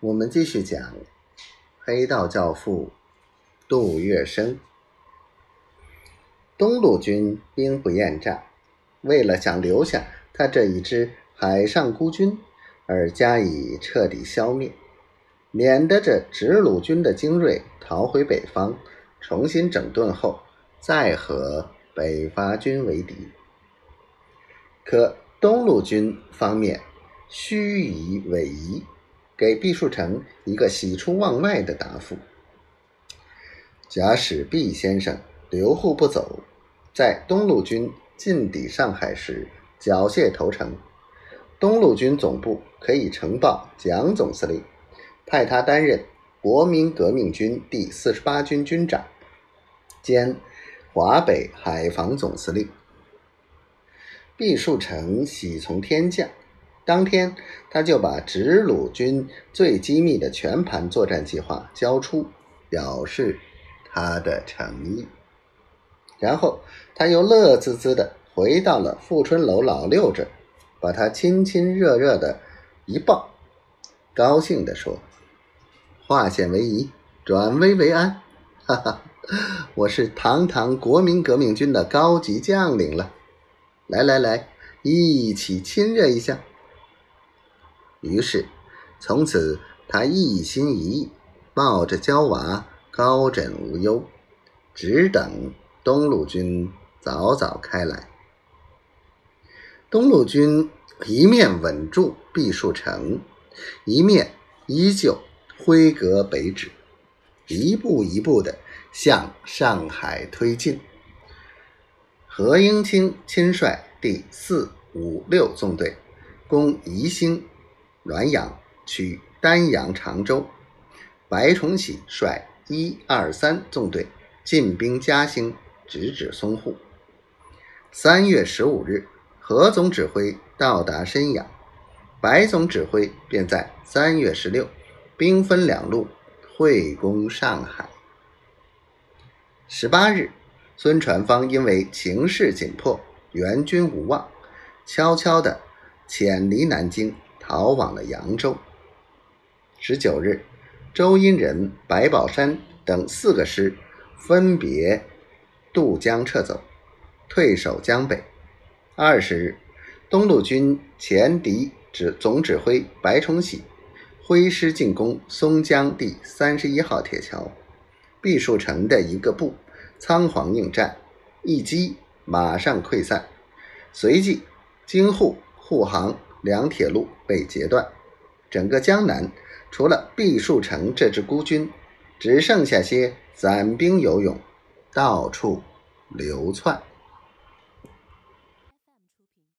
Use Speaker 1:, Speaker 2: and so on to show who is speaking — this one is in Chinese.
Speaker 1: 我们继续讲黑道教父杜月笙。东路军兵不厌诈，为了想留下他这一支海上孤军，而加以彻底消灭，免得这直鲁军的精锐逃回北方，重新整顿后再和北伐军为敌。可东路军方面虚以委夷。给毕树成一个喜出望外的答复。假使毕先生留沪不走，在东路军进抵上海时缴械投诚，东路军总部可以呈报蒋总司令，派他担任国民革命军第四十八军军长兼华北海防总司令。毕树成喜从天降。当天，他就把直鲁军最机密的全盘作战计划交出，表示他的诚意。然后，他又乐滋滋地回到了富春楼老六这，把他亲亲热热的一抱，高兴地说：“化险为夷，转危为安，哈哈，我是堂堂国民革命军的高级将领了。来来来，一起亲热一下。”于是，从此他一心一意，抱着娇娃，高枕无忧，只等东路军早早开来。东路军一面稳住毕树城，一面依旧挥戈北指，一步一步的向上海推进。何应钦亲率第四、五、六纵队攻宜兴。滦阳取丹阳、常州，白崇禧率一二三纵队进兵嘉兴，直指淞沪。三月十五日，何总指挥到达申阳，白总指挥便在三月十六兵分两路会攻上海。十八日，孙传芳因为情势紧迫，援军无望，悄悄地潜离南京。逃往了扬州。十九日，周荫人、白宝山等四个师分别渡江撤走，退守江北。二十日，东路军前敌指总指挥白崇禧挥师进攻松江第三十一号铁桥，毕树成的一个部仓皇应战，一击马上溃散。随即，京沪沪杭。两铁路被截断，整个江南除了毕树成这支孤军，只剩下些散兵游勇，到处流窜。